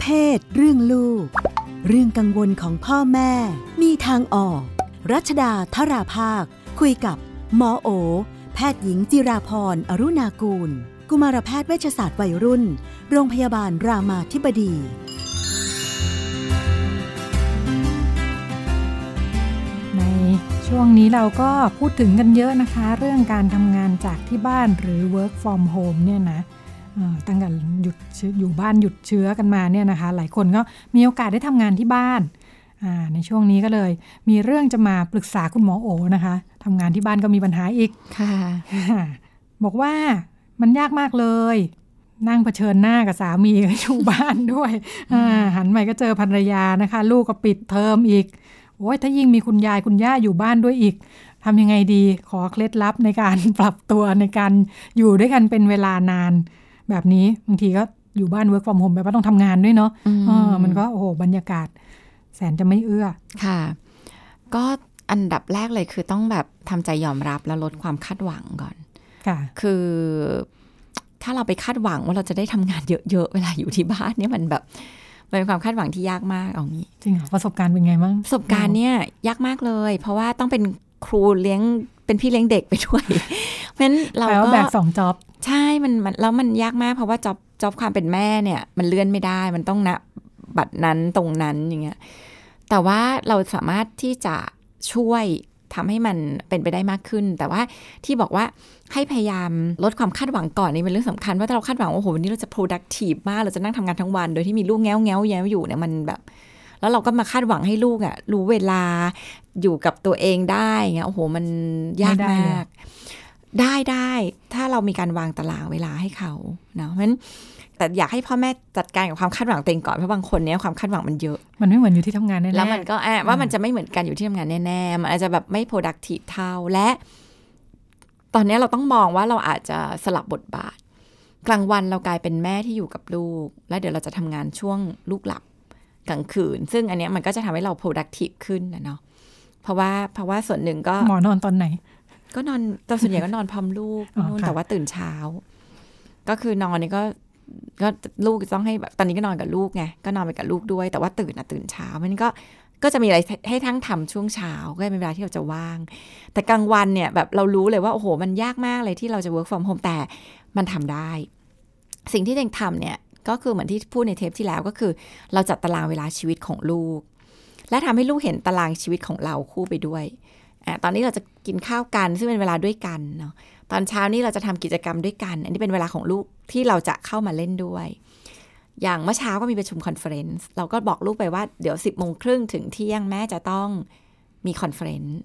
เพศ เรื่องลูก เรื่องกังวลของพ่อแม่ มีทางออก รัชดาธราภาค คุยกับหมอโอ แพทย์หญิงจิราพรอรุณากูล กุมารแพทย์เวชศาสตร์วัยรุ่น โรงพยาบาลรามาธิบดีในช่วงนี้เราก็พูดถึงกันเยอะนะคะ เรื่องการทำงานจากที่บ้านหรือ work from home เนี่ยนะ ตั้งแต่หยุดเชื้ออยู่บ้านหยุดเชื้อกันมาเนี่ยนะคะ หลายคนก็มีโอกาสได้ทำงานที่บ้านอ่าในช่วงนี้ก็เลย มีเรื่องจะมาปรึกษาคุณหมอโอนะคะทำงานที่บ้านก็มีปัญหาอีกค่ะ บอกว่ามันยากมากเลย นั่งเผชิญหน้ากับสามีอยู่บ้านด้วยอ่าหันไปก็เจอภรรยานะคะ ลูกก็ปิดเทอมอีกโอ้ยถ้ายิ่งมีคุณยายคุณย่าอยู่บ้านด้วยอีกทำยังไงดีขอเคล็ดลับในการปรับตัวในการอยู่ด้วยกันเป็นเวลานาน แบบนี้บางทีก็อยู่บ้าน work from home แบบว่าต้องทำงานด้วยเนาะอืมเออมันก็โอ้โหบรรยากาศ แสนจะไม่เอื้อค่ะ ก็อันดับแรกเลยคือต้องแบบทำใจยอมรับแล้วลดความคาดหวังก่อนค่ะคือถ้าเราไปคาดหวังว่าเราจะได้ทำงานเยอะๆ เวลาอยู่ที่บ้านเนี่ยมันแบบมันเป็นความคาดหวังที่ยากมากเอางี้จริงเหรอประสบการณ์เป็นไงบ้างประสบการณ์เนี่ยยากมากเลย เพราะว่าต้องเป็นครูเลี้ยงเป็นพี่เลี้ยงเด็กไปด้วย เพราะฉะนั้นเราแปลว่าก็แบกสองจ็อบใช่มันมันแล้วมันยากมากเพราะว่าจ็อบจ็อบความเป็นแม่เนี่ย มันเลื่อนไม่ได้ มันต้องณบัตรนั้นตรงนั้นอย่างเงี้ยแต่ว่าเราสามารถที่จะช่วยทำให้มันเป็นไปได้มากขึ้น แต่ว่าที่บอกว่าให้พยายามลดความคาดหวังก่อนนี่เป็นเรื่องสำคัญ ว่าถ้าเราคาดหวังว่าโอ้โหวันนี้เราจะ productive มาก เราจะนั่งทำงานทั้งวัน โดยที่มีลูกแง้วแง้วแย้วอยู่เนี่ยมันแบบ แล้วเราก็มาคาดหวังให้ลูกอะ่ะ รู้เวลาอยู่กับตัวเองได้เงี้ยโอ้โหมันยากไม่ได้มาเลยก ได้ได้ถ้าเรามีการวางตารางเวลาให้เขาเนาะเพราะฉะนั้นแต่อยากให้พ่อแม่จัดการกับความคาดหวังตัวเองก่อนเพราะบางคนเนี้ยความคาดหวังมันเยอะ มันไม่เหมือนอยู่ที่ทำงานแน่ๆแล้วมันก็แอบว่ามันจะไม่เหมือนกันอยู่ที่ทำงานแน่ๆมันอาจจะแบบไม่ productive เท่าและ ตอนนี้เราต้องมองว่าเราอาจจะสลับบทบาท กลางวันเรากลายเป็นแม่ที่อยู่กับลูก แล้วเดี๋ยวเราจะทำงานช่วงลูกหลับกลางคืน ซึ่งอันเนี้ยมันก็จะทำให้เรา productive ขึ้นนะเนาะเพราะว่าเพราะว่าส่วนหนึ่งก็หมอนอนตอนไหน ก็นอนแต่ส่วนใหญ่ก็นอนพร้อมลูกอ๋อนู่นค่ะแต่ว่าตื่นเช้า ก็คือนอนนี่ก็ก็ลูกต้องให้แบบตอนนี้ก็นอนกับลูกไงก็นอนไปกับลูกด้วย แต่ว่าตื่นอะตื่นเช้ามันก็ก็จะมีอะไรให้ทั้งทำช่วงเช้าก็เป็นเวลาที่เราจะว่าง แต่กลางวันเนี่ยแบบเรารู้เลยว่าโอ้โห มันยากมากเลยที่เราจะ work from home แต่มันทำได้ สิ่งที่เองทำเนี่ยก็คือเหมือนที่พูดในเทปที่แล้วก็คือ เราจัดตารางเวลาชีวิตของลูก และทำให้ลูกเห็นตารางชีวิตของเราคู่ไปด้วยอะ ตอนนี้เราจะกินข้าวกัน ซึ่งเป็นเวลาด้วยกันเนาะตอนเช้านี้เราจะทำกิจกรรมด้วยกัน อันนี้เป็นเวลาของลูกที่เราจะเข้ามาเล่นด้วย อย่างเมื่อเช้าก็มีประชุม conference เราก็บอกลูกไปว่าเดี๋ยว 10บโมงครึ่งถึงเที่ยงแม่จะต้องมี conference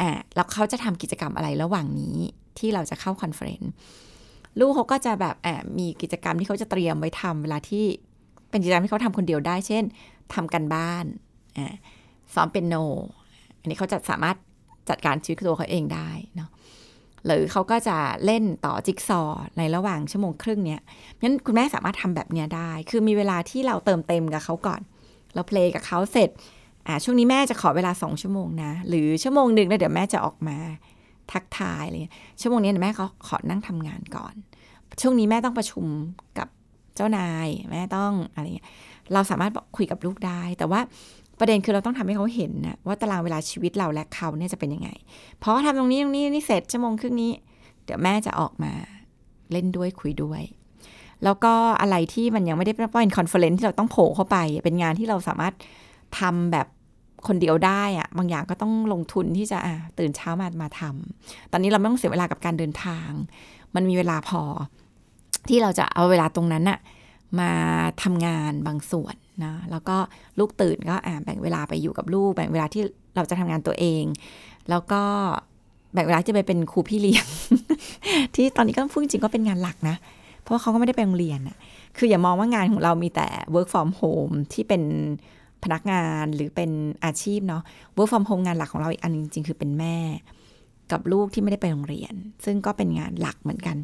อะแล้วเขาจะทำกิจกรรมอะไรระหว่างนี้ที่เราจะเข้า conference ลูกเขาก็จะแบบอะมีกิจกรรมที่เขาจะเตรียมไว้ทำเวลาที่เป็นกิจกรรมที่เขาทำคนเดียวได้ เช่นทำการบ้านอะซ้อมเปียโน อันนี้เขาจะสามารถ จัดการชีวิตตัวเขาเองได้เนาะหรือเขาก็จะเล่นต่อจิ๊กซอในระหว่างชั่วโมงครึ่งเนี้ยงั้นคุณแม่สามารถทำแบบเนี้ยได้ คือมีเวลาที่เราเติมเต็มกับเขาก่อน เราเพลงกับเขาเสร็จอ่าช่วงนี้แม่จะขอเวลาสองชั่วโมงนะ หรือชั่วโมงหนึ่งแล้วเดี๋ยวแม่จะออกมาทักทายอะไรเงี้ยชั่วโมงนี้เดี๋ยวแม่เขาขอนั่งทำงานก่อน ช่วงนี้แม่ต้องประชุมกับเจ้านาย แม่ต้องอะไรเงี้ยเราสามารถบอกคุยกับลูกได้ แต่ว่า ประเด็นคือเราต้องทำให้เขาเห็นนะว่าตารางเวลาชีวิตเราและเขาเนี่ยจะเป็นยังไงเพราะว่าทำตรงนี้ตรงนี้นี่เสร็จชั่วโมงครึ่งนี้ เดี๋ยวแม่จะออกมาเล่นด้วยคุยด้วย แล้วก็อะไรที่มันยังไม่ได้เป็นคอนเฟอเรนที่เราต้องโผล่เข้าไป เป็นงานที่เราสามารถทำแบบคนเดียวได้อะบางอย่างก็ต้องลงทุนที่จะอะตื่นเช้ามามาทำตอนนี้เราไม่ต้องเสียเวลากับการเดินทาง มันมีเวลาพอที่เราจะเอาเวลาตรงนั้นน่ะมาทำงานบางส่วน นะแล้วก็ลูกตื่นก็อ่าแบ่งเวลาไปอยู่กับลูก แบ่งเวลาที่เราจะทำงานตัวเอง แล้วก็แบ่งเวลาที่ไปเป็นครูพี่เลี้ยง ที่ตอนนี้ก็พูดจริงก็เป็นงานหลักนะ เพราะว่าเขาก็ไม่ได้ไปโรงเรียนอะคืออย่ามองว่างานของเรามีแต่ work from home ที่เป็นพนักงานหรือเป็นอาชีพเนาะ work from home งานหลักของเราอีกอันจริงๆ คือเป็นแม่ กับลูกที่ไม่ได้ไปโรงเรียน ซึ่งก็เป็นงานหลักเหมือนกัน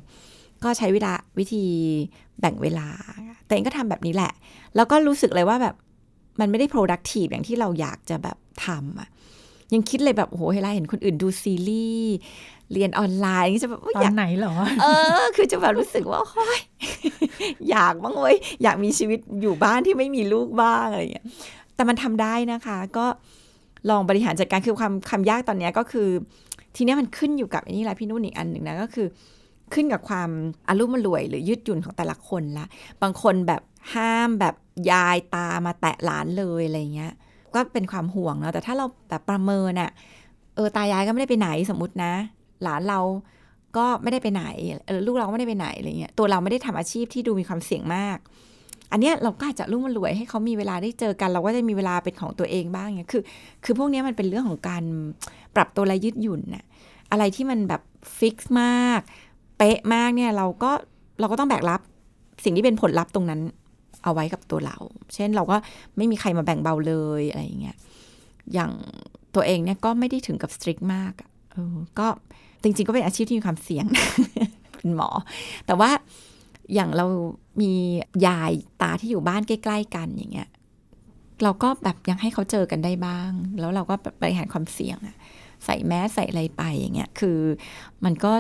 ก็ใช้เวลาวิธีแบ่งเวลา แต่เองก็ทำแบบนี้แหละ แล้วก็รู้สึกเลยว่าแบบมันไม่ได้ productive อย่างที่เราอยากจะแบบทำอะยังคิดเลยแบบโอ้โหเวลาเห็นคนอื่นดูซีรีส์ เรียนออนไลน์นี่จะแบบโอ๊ยตออยานกไหนเหรอ เออ คือจะแบบรู้สึกว่าโอ้ยอยากบ้างเว้ยอยากมีชีวิตอยู่บ้านที่ไม่มีลูกบ้างอะไรอย่างเงี้ยแต่มันทำได้นะคะ ก็ลองบริหารจัดการคือความคำยากตอนเนี้ยก็คือ ทีเนี้ยมันขึ้นอยู่กับอันนี้แหละพี่นุ่นอีกอันหนึ่งนะก็คือ ขึ้นกับความอารุ่มรวยหรือยืดหยุ่นของแต่ละคนละ บางคนแบบห้ามแบบยายตามาแตะหลานเลยอะไรเงี้ย ก็เป็นความห่วงเนาะแต่ถ้าเราแบบประเมินอะเออตายายก็ไม่ได้ไปไหนสมมตินะ หลานเราก็ไม่ได้ไปไหนลูกเราก็ไม่ได้ไปไหนอะไรเงี้ยตัวเราไม่ได้ทำอาชีพที่ดูมีความเสี่ยงมาก อันเนี้ยเราก็อาจจะรุ่มรวยให้เขามีเวลาได้เจอกัน เราก็จะมีเวลาเป็นของตัวเองบ้างเงี้ยคือ คือพวกนี้มันเป็นเรื่องของการปรับตัวและยืดหยุ่นน่ะอะไรที่มันแบบฟิกซ์มาก ป๊ะมากเนี่ยเราก็เราก็ต้องแบกรับสิ่งที่เป็นผลลัพธ์ตรงนั้นเอาไว้กับตัวเรา เช่นเราก็ไม่มีใครมาแบ่งเบาเลยอะไรอย่างเงี้ย อย่างตัวเองเนี่ยก็ไม่ได้ถึงกับสตริกมากอออก็จริงๆก็เป็นอาชีพที่มีความเสี่ยงเป็นหมอ แต่ว่าอย่างเรามียายตาที่อยู่บ้านใกล้ ๆ กันอย่างเงี้ย เราก็แบบยังให้เขาเจอกันได้บ้าง แล้วเราก็บริหารความเสี่ยงอะใส่แมสใส่อะไรไปอย่างเงี้ย คือมันก็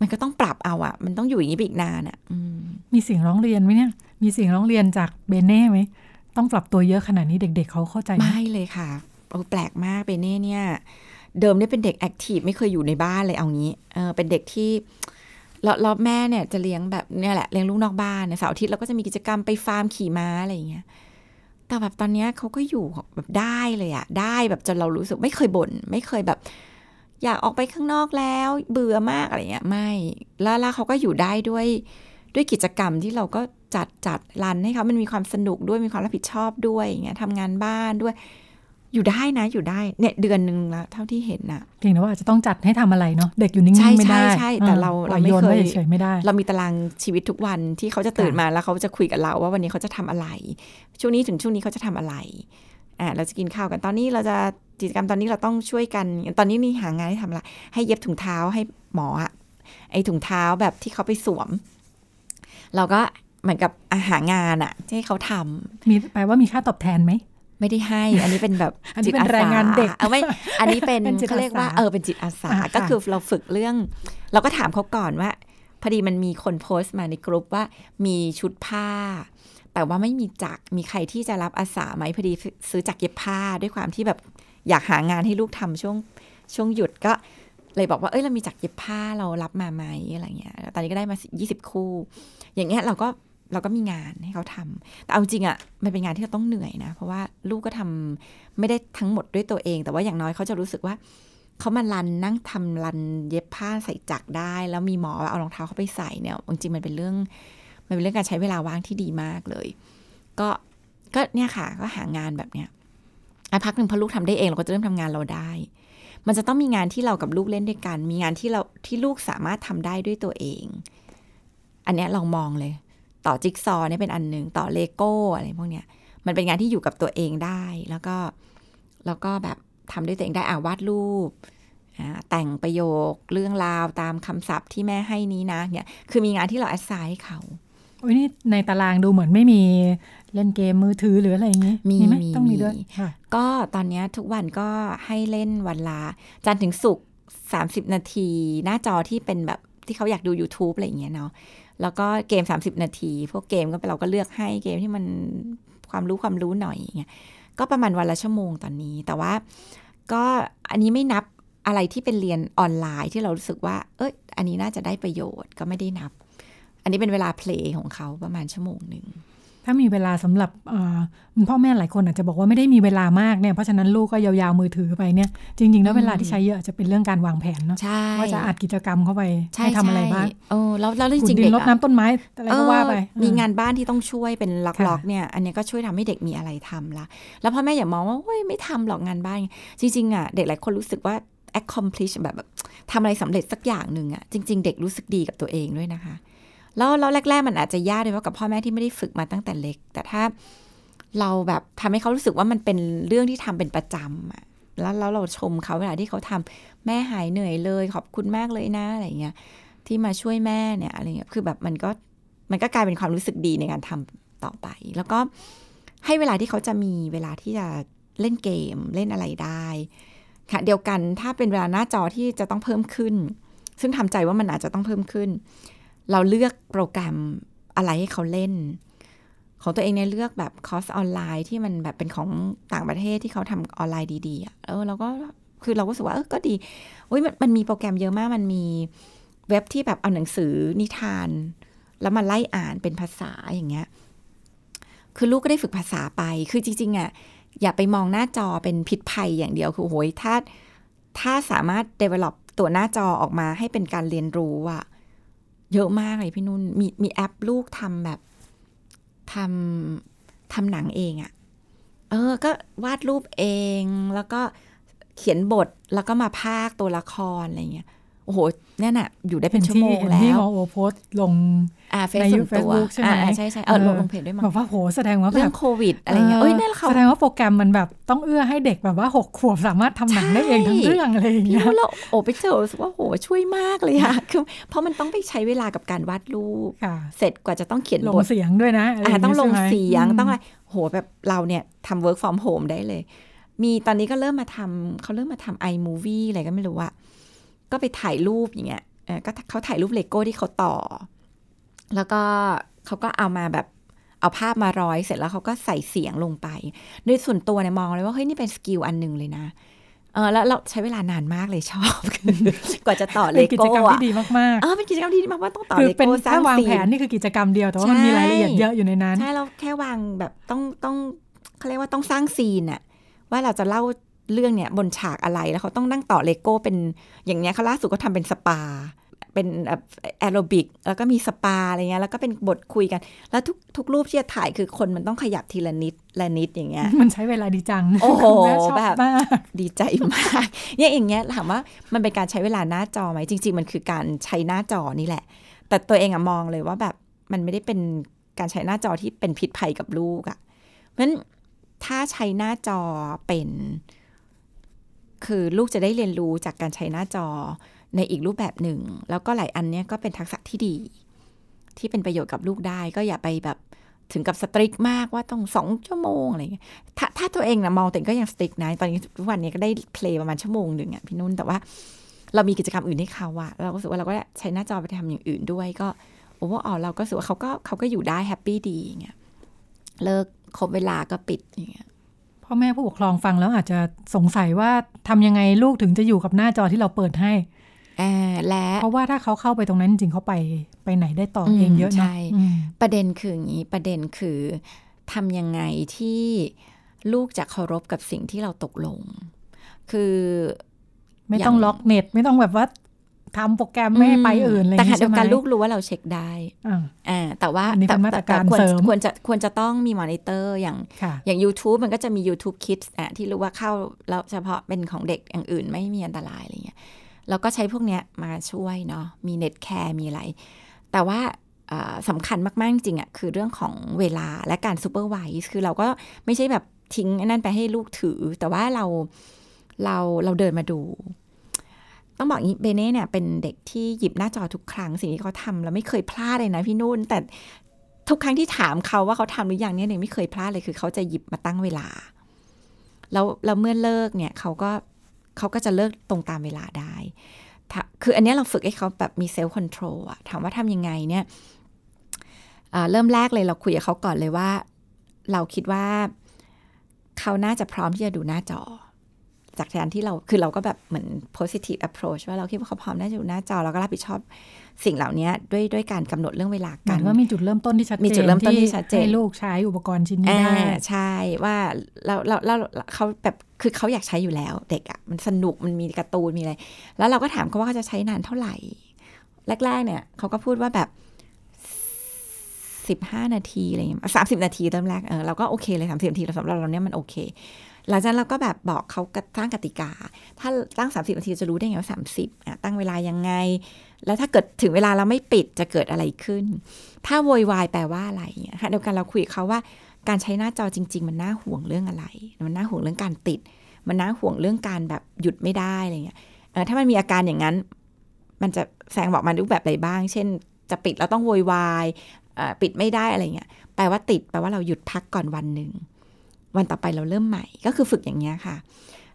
มันก็ต้องปรับเอาอะมันต้องอยู่อย่างนี้ไปอีกนานอะอืมมีเสียงร้องเรียนไหมเนี่ย มีเสียงร้องเรียนจากเบเน่ไหม ต้องปรับตัวเยอะขนาดนี้เด็ก ๆเขาเข้าใจไหมไม่เลยค่ะโอ้แปลกมากเบเน่เนี่ย เดิมเนี่ยเป็นเด็กแอคทีฟไม่เคยอยู่ในบ้านเลยเอางี้ เออเป็นเด็กที่แล้วแล้วแม่เนี่ยจะเลี้ยงแบบเนี่ยแหละเลี้ยงลูกนอกบ้านเนี่ยเสาร์อาทิตย์เราก็จะมีกิจกรรมไปฟาร์มขี่ม้าอะไรอย่างเงี้ยแต่แบบตอนเนี้ยเขาก็อยู่แบบได้เลยอะได้แบบจนเรารู้สึกไม่เคยบ่นไม่เคยแบบ อยากออกไปข้างนอกแล้ว เบื่อมากอะไรเงี้ยไม่แล้วแล้วเขาก็อยู่ได้ด้วยด้วยกิจกรรมที่เราก็จัดจัดรันให้เขามันมีความสนุกด้วยมีความรับผิดชอบด้วยอย่างเงี้ยทำงานบ้านด้วย อยู่ได้นะ อยู่ได้เนี่ยเดือนหนึ่งละเท่าที่เห็นน่ะเพียงแต่ว่าอาจจะต้องจัดให้ทำอะไรเนาะเด็กอยู่นิ่ใช่งๆไม่ได้ใช่ใช่แต่เราปล่เราอยไม่โยนเคไว้ยเฉยๆไม่ได้ เรามีตารางชีวิตทุกวันที่เขาจะตื่นมาแล้วเขาจะคุยกับเราว่าวันนี้เขาจะทำอะไร ช่วงนี้ถึงช่วงนี้เขาจะทำอะไรอ่าเราจะกินข้าวกันตอนนี้เราจะ กิจกรรมตอนนี้เราต้องช่วยกัน ตอนนี้นี่หางานให้ทำอะไรให้เย็บถุงเท้าให้หมออะไอ้ถุงเท้าแบบที่เขาไปสวม เราก็เหมือนกับอาหางานอะที่ให้เขาทำมีแปลว่ามีค่าตอบแทนไหมไม่ได้ให้ อันนี้เป็นแบบอันนี้จิตเป็นอาสาแรงงานเด็กเอาไม่ อันนี้เป็นเป็นจิตอาสาเขาเรียกว่าเออเป็นจิตอาสาอ่าค่ะก็คือเราฝึกเรื่อง เราก็ถามเขาก่อนว่า พอดีมันมีคนโพสต์มาในกลุ่มว่ามีชุดผ้า แต่ว่าไม่มีจักรมีใครที่จะรับอาสาไหมพอดีซื้อจักรเย็บผ้าด้วยความที่แบบ อยากหางานให้ลูกทำช่วงช่วงหยุดก็เลยบอกว่าเอ้ยเรามีจักรเย็บผ้าเรารับมาไหมอะไรเงี้ยตอนนี้ก็ได้มา 20 คู่ อย่างเงี้ยเราก็เราก็มีงานให้เขาทำแต่เอาจริงอะ่ะมันเป็นงานที่เราต้องเหนื่อยนะ เพราะว่าลูกก็ทำไม่ได้ทั้งหมดด้วยตัวเอง แต่ว่าอย่างน้อยเขาจะรู้สึกว่าเขามารันนั่งทำรันเย็บผ้าใส่จักรได้ แล้วมีหมอเอารองเท้าเขาไปใส่เนี่ยจริงมันเป็นเรื่อง มันเป็นเรื่องการใช้เวลาว่างที่ดีมากเลย ก็ก็เนี่ยค่ะก็หางานแบบเนี้ย พักหนึ่งพอลูกทำได้เองเราก็จะเริ่มทำงานเราได้ มันจะต้องมีงานที่เรากับลูกเล่นด้วยกัน มีงานที่เราที่ลูกสามารถทำได้ด้วยตัวเอง อันเนี้ยลองมองเลย ต่อจิ๊กซอว์เนี่ยเป็นอันหนึ่งต่อเลโก้อะไรพวกเนี้ย มันเป็นงานที่อยู่กับตัวเองได้ แล้วก็แล้วก็แบบทำด้วยตัวเองได้อ่าวาดรูปแต่งประโยคเรื่องราวตามคำศัพท์ที่แม่ให้นี้นะเนี่ยคือมีงานที่เราแอดไซน์ให้เขาโอ้ยนี่ในตารางดูเหมือนไม่มี เล่นเกมมือถือหรืออะไรอย่างงี้ มีไหมมีต้องมีมีด้วยค่ะก็ตอนเนี้ยทุกวันก็ให้เล่นวันละจันทร์ถึงศุกร์30 นาที หน้าจอที่เป็นแบบที่เขาอยากดู YouTube อะไรอย่างเงี้ยเนาะแล้วก็เกม 30 นาที พวกเกมก็เราก็เลือกให้เกมที่มันความรู้ความรู้หน่อยอย่างเงี้ยก็ประมาณวันละชั่วโมงตอนนี้ แต่ว่าก็อันนี้ไม่นับอะไรที่เป็นเรียนออนไลน์ที่เรารู้สึกว่า เอ้ย อันนี้น่าจะได้ประโยชน์ก็ไม่ได้นับ อันนี้เป็นเวลาเพลย์ของเขาประมาณชั่วโมงหนึ่ง ถ้ามีเวลาสำหรับเอ่อพ่อแม่หลายคนอาจจะบอกว่าไม่ได้มีเวลามากเนี่ยเพราะฉะนั้นลูกก็ยาวๆมือถือไปเนี่ยจริง ๆ แล้วเวลาที่ใช้เยอะอาจจะเป็นเรื่องการวางแผนเนาะใช่ว่าจะอัดกิจกรรมเข้าไปใช่ให้ทำอะไรใช่บ้างเออแล้วแล้วจขุดริงๆดิเด็นกรดอะน้ำต้นไม้อะไรก็ว่าไปเออมีงานบ้านที่ต้องช่วยเป็นล็ค่ะอกๆเนี่ยอันเนี้ยก็ช่วยทำให้เด็กมีอะไรทำละแล้วพ่อแม่อย่ามองว่าเฮ้ยไม่ทำหรอกงานบ้าน จริงๆอะเด็กหลายคนรู้สึกว่า accomplish แบบแบบทำอะไรสำเร็จสักอย่างหนึ่งอะจริง ๆ เด็กรู้สึกดีกับตัวเองด้วยนะคะ แล้วแล้วแรก ๆ มันอาจจะยากเลยเพราะกับพ่อแม่ที่ไม่ได้ฝึกมาตั้งแต่เล็ก แต่ถ้าเราแบบทำให้เขารู้สึกว่ามันเป็นเรื่องที่ทำเป็นประจำอะแล้วแล้วเราชมเขาเวลาที่เขาทำแม่หายเหนื่อยเลย ขอบคุณมากเลยนะอะไรเงี้ยที่มาช่วยแม่เนี่ยอะไรเงี้ยคือแบบมันก็มันก็กลายเป็นความรู้สึกดีในการทำต่อไป แล้วก็ให้เวลาที่เขาจะมีเวลาที่จะเล่นเกมเล่นอะไรได้ค่ะเดียวกันถ้าเป็นเวลาหน้าจอที่จะต้องเพิ่มขึ้น ซึ่งทำใจว่ามันอาจจะต้องเพิ่มขึ้น เราเลือกโปรแกรมอะไรให้เขาเล่น ของตัวเองเนี่ยเลือกแบบคอร์สออนไลน์ที่มันแบบเป็นของต่างประเทศที่เขาทำออนไลน์ดีๆเออเราก็คือเราก็รู้สึกว่าเออก็ดีโอ้ยมันมันมีโปรแกรมเยอะมากมันมีเว็บที่แบบเอาหนังสือนิทาน แล้วมาไล่อ่านเป็นภาษาอย่างเงี้ย คือลูกก็ได้ฝึกภาษาไป คือจริงๆอะอย่าไปมองหน้าจอเป็นพิษภัยอย่างเดียว คือโหยถ้าถ้าสามารถ develop ตัวหน้าจอออกมาให้เป็นการเรียนรู้อะ เยอะมากเลยพี่นุ่นมีมีแอปลูกทำแบบทำทำหนังเองอะเออ ก็วาดรูปเองแล้วก็เขียนบทแล้วก็มาพากตัวละครอะไรเงี้ย โอ้โหเนี่ยน่ะอยู่ได้เป็นชั่วโมงเห็นแล้ที่วหมอโอโพสต์ลงอ่าเฟซในส่วนตัว Facebook ใช่ไหมอ่าใช่ใช่เออลงลงเพจด้วยมั้งบอกว่าโหแสดงว่าแบเรื่องบโควิดอะไรเงี้ยเอ้ยนั่นเขาแสดงว่าโปรแกรมมันแบบต้องเอื้อให้เด็กแบบว่าหกขวบสามารถทำหนังได้เองทั้งเรื่องอะไรอย่างพี่เงี้ยรู้แล้วโอ้ไปเจอรู้สึกว่าโหช่วยมากเลยอะคือเพราะมันต้องไปใช้เวลากับการวาดรูปค่ะเสร็จกว่าจะต้องเขียนลบงทเสียงด้วยนะะไรอ่าย่าต้องลงใช่ไหมเสียงมต้องอะไรโหแบบเราเนี่ยทำ work from home ได้เลย มีตอนนี้ก็เริ่มมาทำเขาเริ่มมาทำ iMovie อะไรก็ไม่รู้ว่า ก็ไปถ่ายรูปอย่างเงี้ยเออก็เขาถ่ายรูปเลโก้ที่เขาต่อ แล้วก็เขาก็เอามาแบบเอาภาพมาร้อยเสร็จแล้วเขาก็ใส่เสียงลงไป โดยส่วนตัวเนี่ยมองเลยว่าเฮ้ยนี่เป็นสกิลอันหนึ่งเลยนะเออแล้วเราใช้เวลานานมากเลยชอบ กว่าจะต่อเลเป็นกิจโก้กรรมอะที่ดีมากเออเป็นกิจกรรมที่ดีมากว่าต้องต่อๆคือเลเป็นโก้สร้าถ้างวางซีแผนนนี่คือกิจกรรมเดียวแต่ว่ามันมีรายละเอียดเยอะอยู่ในนั้นใช่เราแค่วางแบบต้องต้องเขาเรียกว่าต้องสร้าง scene อะว่าเราจะเล่า เรื่องเนี่ยบนฉากอะไรแล้วเขาต้องนั่งต่อเลโก้เป็นอย่างเนี้ยเขาล่าสุดก็ทำเป็นสปา เป็นแอโรบิกแล้วก็มีสปาอะไรเงี้ยแล้วก็เป็นบทคุยกัน แล้วทุกทุกรูปที่จะถ่ายคือคนมันต้องขยับทีละนิดละนิดอย่างเงี้ยมันใช้เวลาดีจัง โอ้โหคุณแม่ชอบแบบมากดีใจมากเนี่ยอย่างเงี้ยถามว่ามันเป็นการใช้เวลาหน้าจอไหมจริง ๆ มันคือการใช้หน้าจอนี่แหละ แต่ตัวเองอะมองเลยว่าแบบมันไม่ได้เป็นการใช้หน้าจอที่เป็นพิษภัยกับลูกอะเพราะฉะนั้นถ้าใช้หน้าจอเป็น คือลูกจะได้เรียนรู้จากการใช้หน้าจอในอีกรูปแบบหนึ่ง แล้วก็หลายอันเนี้ยก็เป็นทักษะที่ดี ที่เป็นประโยชน์กับลูกได้ก็อย่าไปแบบถึงกับสตริกมากว่าต้องสองชั่วโมงอะไรอย่างเงี้ยถ้าถ้าตัวเองนะมองแตัวเองก็ยังสตริกนะตอนนี้ทุกวันนี้ก็ได้เพลย์ประมาณชั่วโมงหนึ่งอะพี่นุ่นแต่ว่าเรามีกิจกรรมอื่นให้เขาอะเราก็รู้สึกว่าเราก็ใช้หน้าจอไปทำอย่างอื่นด้วยก็โอ้ว่าอ๋อเราก็รู้สึกว่าเขาก็เขาก็อยู่ได้ happy ดีเงี้ยเลิกครบเวลาก็ปิดอย่างเงี้ย พ่อแม่ผู้ปกครองฟังแล้วอาจจะสงสัยว่าทำยังไงลูกถึงจะอยู่กับหน้าจอที่เราเปิดให้อ่าและเพราะว่าถ้าเขาเข้าไปตรงนั้นจริงๆเขาไปไปไหนได้ต่อเองเยอะอืมเนาะใช่อืมประเด็นคืออย่างนี้ประเด็นคือทำยังไงที่ลูกจะเคารพกับสิ่งที่เราตกลง คือไม่ต้องอย่างล็อกเน็ต ไม่ต้องแบบว่า ทำโปรแกรมไม่ให้ไปอื่นอะไรอแต่ย่างขณะนี้เดีใช่ยวไหมกันลูกรู้ว่าเราเช็คได้อ่าอ่าแต่ว่าอันนี้แต่เป็นมาตรการแต่ควรเสริมควรจะควรจะต้องมีมอนิเตอร์อย่างค่ะอย่าง YouTube มันก็จะมี YouTube Kids อะที่รู้ว่าเข้าแล้วเฉพาะเป็นของเด็กอย่างอื่นไม่มีอันตรายอะไรเงี้ยแล้วก็ใช้พวกเนี้ยมาช่วยเนาะมีเน็ตแคร์มีอะไร แต่ว่าอ่าสำคัญมาก ๆ จริงๆอะคือเรื่องของเวลาและการซูเปอร์ไวse คือเราก็ไม่ใช่แบบทิ้งไอ้นั่นไปให้ลูกถือ แต่ว่าเราเราเราเดินมาดู ต้องบอกงี้เบเน่เนี่ยเป็นเด็กที่หยิบหน้าจอทุกครั้งสิ่งที่เขาทำเราไม่เคยพลาดเลยนะพี่นุ่น แต่ทุกครั้งที่ถามเขาว่าเขาทำหรือยังเนี่ยเองไม่เคยพลาดเลยคือเขาจะหยิบมาตั้งเวลาแล้วแล้วเมื่อเลิกเนี่ยเขาก็เขาก็จะเลิกตรงตามเวลาได้ คืออันนี้เราฝึกให้เขาแบบมี self control อะถามว่าทำยังไงเนี่ยเริ่มแรกเลยเราคุยกับเขาก่อนเลยว่า เราคิดว่าเขาน่าจะพร้อมที่จะดูหน้าจอ จากการที่เราคือเราก็แบบเหมือน positive approach ว่าเราคิดว่าเขาพร้อมน่าจะดูหน้าจอเราก็รับผิดชอบสิ่งเหล่านี้ด้วยด้วยการกำหนดเรื่องเวลาหมากัยนว่ามีจุดเริ่มต้นที่ชัดเจนมีจุดเริ่มต้นที่ชัดเจนให้ลูกใช้อุปกรณ์ชิ้นนี้อ่าได้ใช่ว่าเราเราเราเขาแบบคือเขาอยากใช้อยู่แล้ว เด็กอะ่ะมันสนุกมันมีการ์ตูนมีอะไร แล้วเราก็ถามเขาว่าเขาจะใช้นานเท่าไหร่ แรก ๆ เนี่ยเขาก็พูดว่าแบบสิบห้านาทีอะไรเงี้ยสามสิบนาทีเริ่มแรกเออเราก็โอเคเลยสามสิบนาทีสำหรับเราเนี่ยมันโอเค หลังจากนั้นเราก็แบบบอกเขาตั้งกติกา ถ้าตั้ง 30นาทีจะรู้ได้ไงว่า30อะตั้งเวลายังไง แล้วถ้าเกิดถึงเวลาเราไม่ปิดจะเกิดอะไรขึ้น ถ้าโวยวายแปลว่าอะไรค่ะเดียวกันเราคุยกับเขาว่าการใช้หน้าจอจริง ๆ มันน่าห่วงเรื่องอะไร มันน่าห่วงเรื่องการติด มันน่าห่วงเรื่องการแบบหยุดไม่ได้อะไรเงี้ยถ้ามันมีอาการอย่างนั้น มันจะแสงบอกมารูปแบบอะไรบ้าง เช่น จะปิดแล้วต้องโวยวายปิดไม่ได้อะไรเงี้ย แปลว่าติด แปลว่าเราหยุดพักก่อนวันหนึ่ง วันต่อไปเราเริ่มใหม่ก็คือฝึกอย่างเงี้ยค่ะ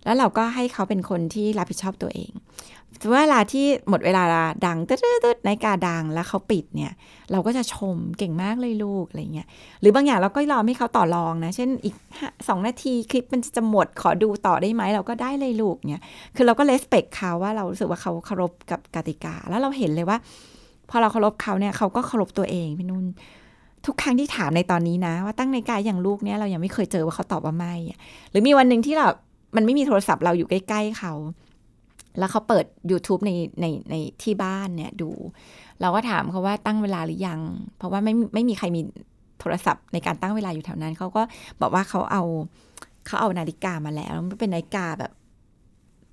แล้วเราก็ให้เขาเป็นคนที่รับผิดชอบตัวเองเวลาที่หมดเวลาดังตึ๊ดๆในกาดังแล้วเขาปิดเนี่ย เราก็จะชมเก่งมากเลยลูกอะไรเงี้ยหรือบางอย่างเราก็รอให้เขาต่อรองนะ เช่นอีกสองนาทีคลิปมันจะหมดขอดูต่อได้ไหมเราก็ได้เลยลูกเนี่ยคือเราก็เลสเปกเขาว่าเรารู้สึกว่าเขาเคารพกับกติกา แล้วเราเห็นเลยว่า พอเราเคารพเขาเนี่ยเขาก็เคารพตัวเองพี่นุ่น ทุกครั้งที่ถามในตอนนี้นะ ว่าตั้งในกายอย่างลูกเนี่ยเรายังไม่เคยเจอว่าเขาตอบว่าไม่หรือมีวันหนึ่งที่เรา มันไม่มีโทรศัพท์เราอยู่ใกล้ ๆเขา แล้วเขาเปิด YouTube ในในในที่บ้านเนี่ยดู เราก็ถามเขาว่าตั้งเวลาหรือยัง เพราะว่าไม่ไม่มีใครมีโทรศัพท์ในการตั้งเวลาอยู่แถวนั้นเขาก็บอกว่าเขาเอาเขาเอานาฬิกามาแล้วมันเป็นนาฬิกาแบบ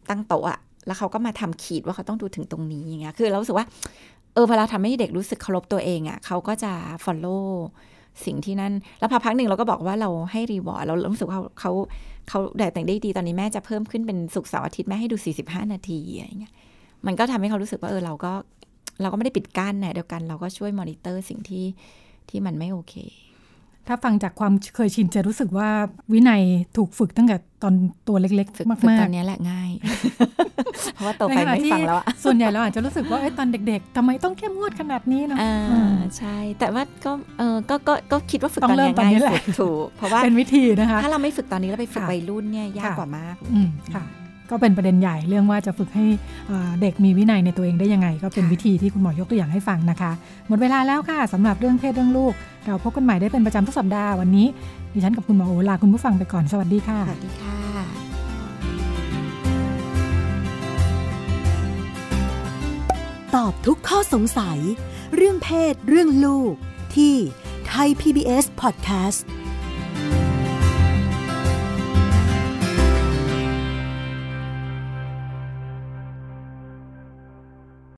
ตั้งโต๊ะอะแล้วเขาก็มาทำขีดว่าเขาต้องดูถึงตรงนี้อย่างเงี้ย คือเราสึกว่า เออพอเราทำให้เด็กรู้สึกเคารพตัวเองอะเขาก็จะ follow สิ่งที่นั่น แล้วพอพักหนึ่งเราก็บอกว่าเราให้รีวอร์ดเรารู้สึกว่าเขาเขาแต่แต่งได้ดีตอนนี้แม่จะเพิ่มขึ้นเป็นสุกเสาร์อาทิตย์แม่ให้ดู 45 นาทีอะไรเงี้ยมันก็ทำให้เขารู้สึกว่าเออเราก็เราก็ไม่ได้ปิดกั้นนะเดียวกันเราก็ช่วยมอนิเตอร์สิ่งที่ที่มันไม่โอเค ถ้าฟังจากความเคยชินจะรู้สึกว่าวินัยถูกฝึกตั้งแต่ตอนตัวเล็กๆมากๆตอนนี้แหละง่าย เพราะว่าโตไปไม่ฟังแล้วส่วนใหญ่เราอาจจะรู้สึกว่าตอนเด็ก ๆทำไมต้องเข้มงวดขนาดนี้เนาะใช่ แต่ว่าก็เออก็ก็ก็คิดว่าฝึกตอนนี้ง่ายสุดถูกเพราะว่าเป็นวิธีนะคะ ถ้าเราไม่ฝึกตอนนี้แล้วไปฝึกวัยรุ่นเนี่ยยากกว่ามากค่ะ ก็เป็นประเด็นใหญ่เรื่องว่าจะฝึกให้เด็กมีวินัยในตัวเองได้ยังไง ก็เป็นวิธีที่คุณหมอยกตัวอย่างให้ฟังนะคะ หมดเวลาแล้วค่ะสำหรับเรื่องเพศเรื่องลูก เราพบกันใหม่ได้เป็นประจำทุกสัปดาห์วันนี้ดิฉันกับคุณหมอโอลาคุณผู้ฟังไปก่อนสวัสดีค่ะสวัสดีค่ะตอบทุกข้อสงสัย เรื่องเพศ เรื่องลูก ที่ไทย PBS Podcast